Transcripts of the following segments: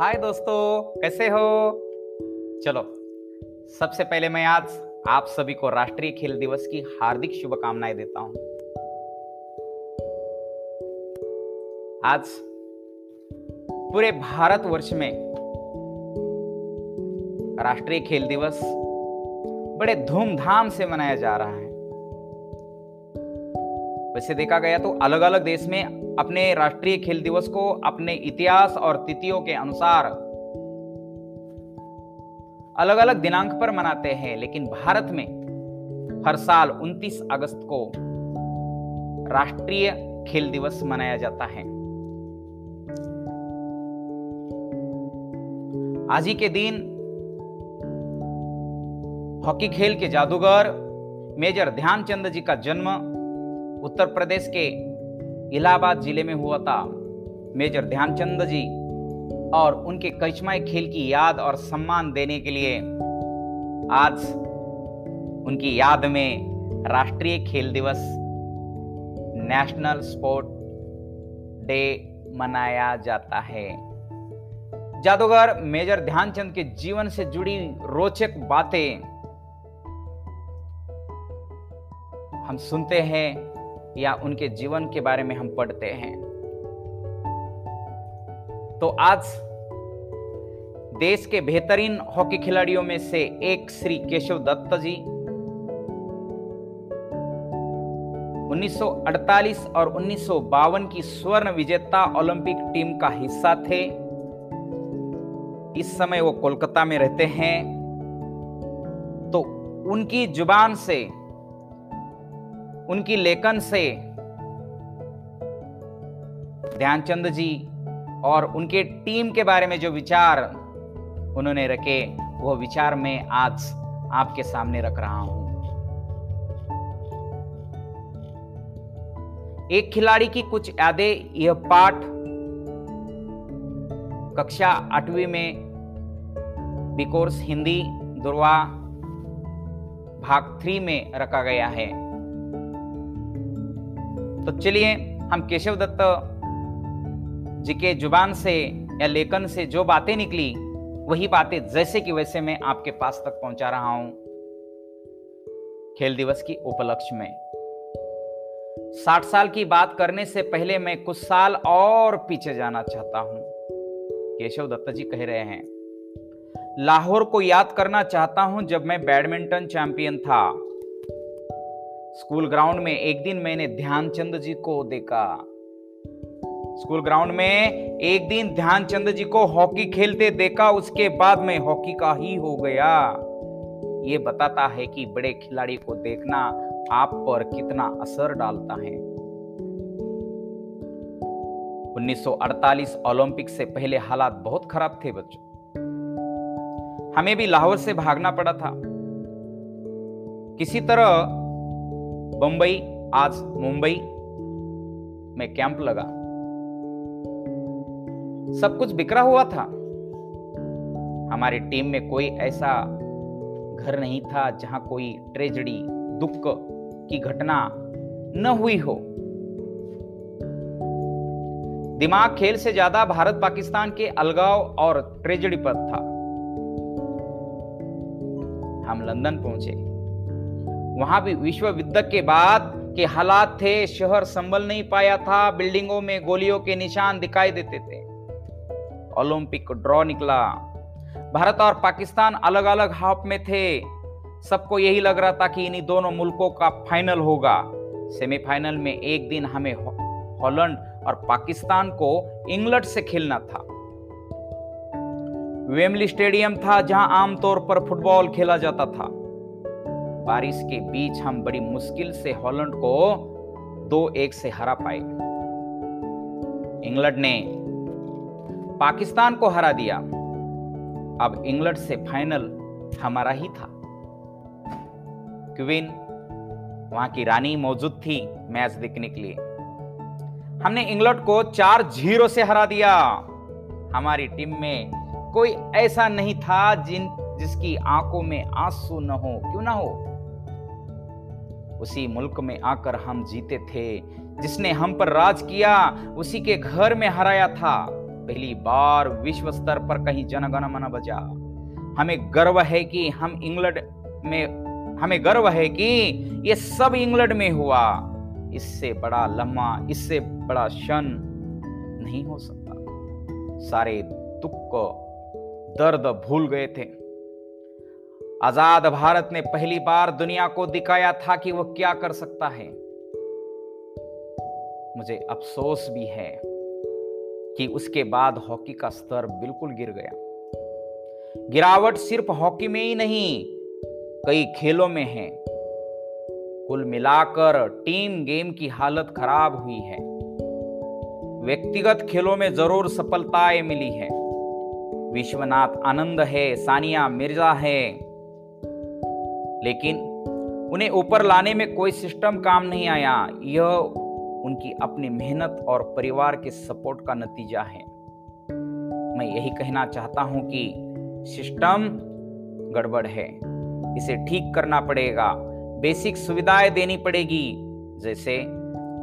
हाय दोस्तों, कैसे हो? चलो, सबसे पहले मैं आज आप सभी को राष्ट्रीय खेल दिवस की हार्दिक शुभकामनाएँ देता हूँ। आज पूरे भारतवर्ष में राष्ट्रीय खेल दिवस बड़े धूमधाम से मनाया जा रहा है। वैसे देखा गया तो अलग अलग देश में अपने राष्ट्रीय खेल दिवस को अपने इतिहास और तिथियों के अनुसार अलग अलग दिनांक पर मनाते हैं, लेकिन भारत में हर साल 29 अगस्त को राष्ट्रीय खेल दिवस मनाया जाता है। आज ही के दिन हॉकी खेल के जादूगर मेजर ध्यानचंद जी का जन्म उत्तर प्रदेश के इलाहाबाद ज़िले में हुआ था। मेजर ध्यानचंद जी और उनके करिश्माई खेल की याद और सम्मान देने के लिए आज उनकी याद में राष्ट्रीय खेल दिवस, नेशनल स्पोर्ट डे मनाया जाता है। जादूगर मेजर ध्यानचंद के जीवन से जुड़ी रोचक बातें हम सुनते हैं। या उनके जीवन के बारे में हम पढ़ते हैं। तो आज देश के बेहतरीन हॉकी खिलाड़ियों में से एक श्री केशव दत्त जी। 1948 और 1952 की स्वर्ण विजेता ओलंपिक टीम का हिस्सा थे। इस समय वो कोलकाता में रहते हैं। तो उनकी ज़ुबान से उनकी लेखन से ध्यानचंद जी और उनके टीम के बारे में जो विचार उन्होंने रखे, वो विचार मैं आज आपके सामने रख रहा हूँ। एक खिलाड़ी की कुछ यादें, यह पाठ कक्षा आठवीं में बिकोर्स हिंदी दुर्वा भाग थ्री में रखा गया है। तो चलिए हम केशव दत्त जी के ज़ुबान से या लेखन से जो बातें निकली, वही बातें जैसे कि वैसे मैं आपके पास तक पहुँचा रहा हूँ। खेल दिवस की उपलक्ष्य में। साठ साल की बात करने से पहले मैं कुछ साल और पीछे जाना चाहता हूँ, केशव दत्त जी कह रहे हैं। लाहौर को याद करना चाहता हूँ जब मैं बैडमिंटन चैंपियन था। स्कूल ग्राउंड में एक दिन मैंने ध्यानचंद जी को देखा। स्कूल ग्राउंड में एक दिन ध्यानचंद जी को हॉकी खेलते देखा, उसके बाद मैं हॉकी का ही हो गया। ये बताता है कि बड़े खिलाड़ी को देखना आप पर कितना असर डालता है। 1948 ओलंपिक से पहले हालात बहुत खराब थे बच्चों। हमें भी लाहौर से भागना पड़ा था। किसी तरह बंबई, आज मुंबई, में कैंप लगा। सब कुछ बिखरा हुआ था। हमारी टीम में कोई ऐसा घर नहीं था जहाँ कोई ट्रेजडी, दुख की घटना न हुई हो। दिमाग खेल से ज़्यादा भारत पाकिस्तान के अलगाव और ट्रेजडी पर था। हम लंदन पहुँचे। वहाँ भी विश्व युद्ध के बाद के हालात थे, शहर संभल नहीं पाया था, बिल्डिंगों में गोलियों के निशान दिखाई देते थे। ओलंपिक ड्रॉ निकला। भारत और पाकिस्तान अलग अलग हाफ़ में थे। सबको यही लग रहा था कि इन्हीं दोनों मुल्कों का फाइनल होगा। सेमीफाइनल में एक दिन हमें हॉलैंड और पाकिस्तान को इंग्लैंड से खेलना था। वेमली स्टेडियम था जहाँ आमतौर पर फुटबॉल खेला जाता था। बारिश के बीच हम बड़ी मुश्किल से हॉलैंड को दो एक से हरा पाए। इंग्लैंड ने पाकिस्तान को हरा दिया। अब इंग्लैंड से फाइनल हमारा ही था। क्वीन, वहाँ की रानी मौजूद थी मैच देखने के लिए। हमने इंग्लैंड को चार ज़ीरो से हरा दिया। हमारी टीम में कोई ऐसा नहीं था जिन, जिसकी आँखों में आँसू न हो। क्यों ना हो? उसी मुल्क में आकर हम जीते थे, जिसने हम पर राज किया, उसी के घर में हराया था। पहली बार विश्व स्तर पर कहीं जनगण मन बजा। हमें गर्व है कि हम इंग्लैंड में, हमें गर्व है कि ये सब इंग्लैंड में हुआ। इससे बड़ा लम्हा, इससे बड़ा क्षण नहीं हो सकता। सारे दुख को दर्द भूल गए थे। आज़ाद भारत ने पहली बार दुनिया को दिखाया था कि वह क्या कर सकता है। मुझे अफसोस भी है कि उसके बाद हॉकी का स्तर बिल्कुल गिर गया। गिरावट सिर्फ़ हॉकी में ही नहीं, कई खेलों में है। कुल मिलाकर टीम गेम की हालत खराब हुई है। व्यक्तिगत खेलों में ज़रूर सफलताएँ मिली है। विश्वनाथ आनंद है, सानिया मिर्ज़ा है। लेकिन उन्हें ऊपर लाने में कोई सिस्टम काम नहीं आया। यह उनकी अपनी मेहनत और परिवार के सपोर्ट का नतीजा है। मैं यही कहना चाहता हूँ कि सिस्टम गड़बड़ है। इसे ठीक करना पड़ेगा। बेसिक सुविधाएँ देनी पड़ेगी। जैसे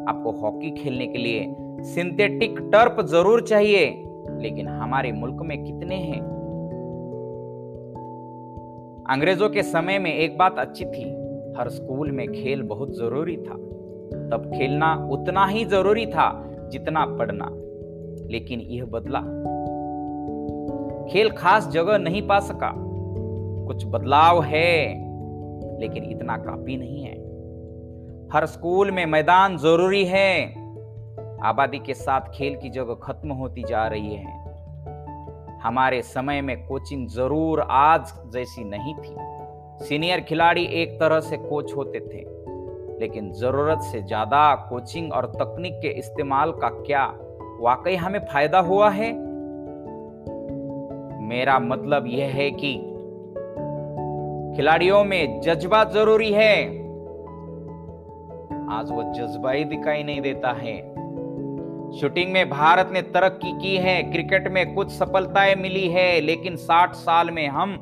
आपको हॉकी खेलने के लिए सिंथेटिक टर्फ ज़रूर चाहिए, लेकिन हमारे मुल्क में कितने हैं? अंग्रेज़ों के समय में एक बात अच्छी थी, हर स्कूल में खेल बहुत ज़रूरी था। तब खेलना उतना ही ज़रूरी था जितना पढ़ना, लेकिन यह बदला। खेल खास जगह नहीं पा सका। कुछ बदलाव है, लेकिन इतना काफ़ी नहीं है। हर स्कूल में मैदान ज़रूरी है। आबादी के साथ खेल की जगह खत्म होती जा रही है। हमारे समय में कोचिंग ज़रूर आज जैसी नहीं थी। सीनियर खिलाड़ी एक तरह से कोच होते थे, लेकिन ज़रूरत से ज़्यादा कोचिंग और तकनीक के इस्तेमाल का क्या वाकई हमें फ़ायदा हुआ है? मेरा मतलब यह है कि खिलाड़ियों में जज्बा ज़रूरी है। आज वो जज्बा ही दिखाई नहीं देता है। शूटिंग में भारत ने तरक्की की है, क्रिकेट में कुछ सफलताएँ मिली है, लेकिन 60 साल में हम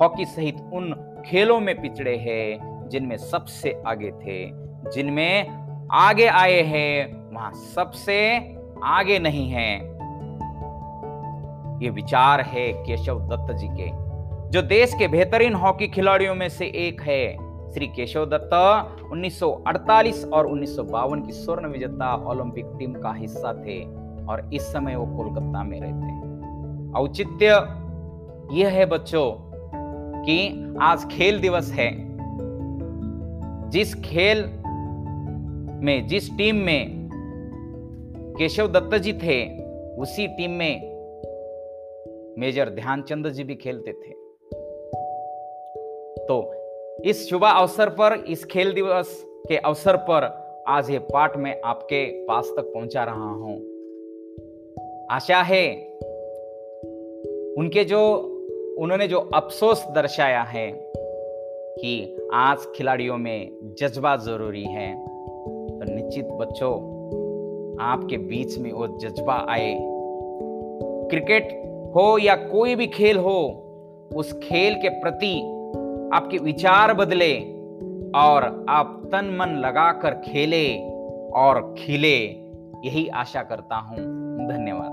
हॉकी सहित उन खेलों में पिछड़े हैं, जिनमें सबसे आगे थे, जिनमें आगे आए हैं, वहाँ सबसे आगे नहीं है। ये विचार है केशव दत्त जी के, जो देश के बेहतरीन हॉकी खिलाड़ियों में से एक है। श्री केशव दत्त 1948 और उन्नीस सौ बावन की स्वर्ण विजेता ओलंपिक टीम का हिस्सा थे और इस समय वो कोलकाता में रहते हैं। औचित्य यह है बच्चों कि आज खेल दिवस है। जिस खेल में, जिस टीम में केशव दत्त जी थे, उसी टीम में मेजर ध्यानचंद जी भी खेलते थे। तो इस शुभ अवसर पर, इस खेल दिवस के अवसर पर आज ये पाठ मैं आपके पास तक पहुँचा रहा हूँ। आशा है, उनके जो, उन्होंने जो अफसोस दर्शाया है कि आज खिलाड़ियों में जज्बा ज़रूरी है तो निश्चित बच्चों, आपके बीच में वो जज्बा आए। क्रिकेट हो या कोई भी खेल हो, उस खेल के प्रति आपके विचार बदले और आप तन मन लगाकर खेले और खिले, यही आशा करता हूँ। धन्यवाद।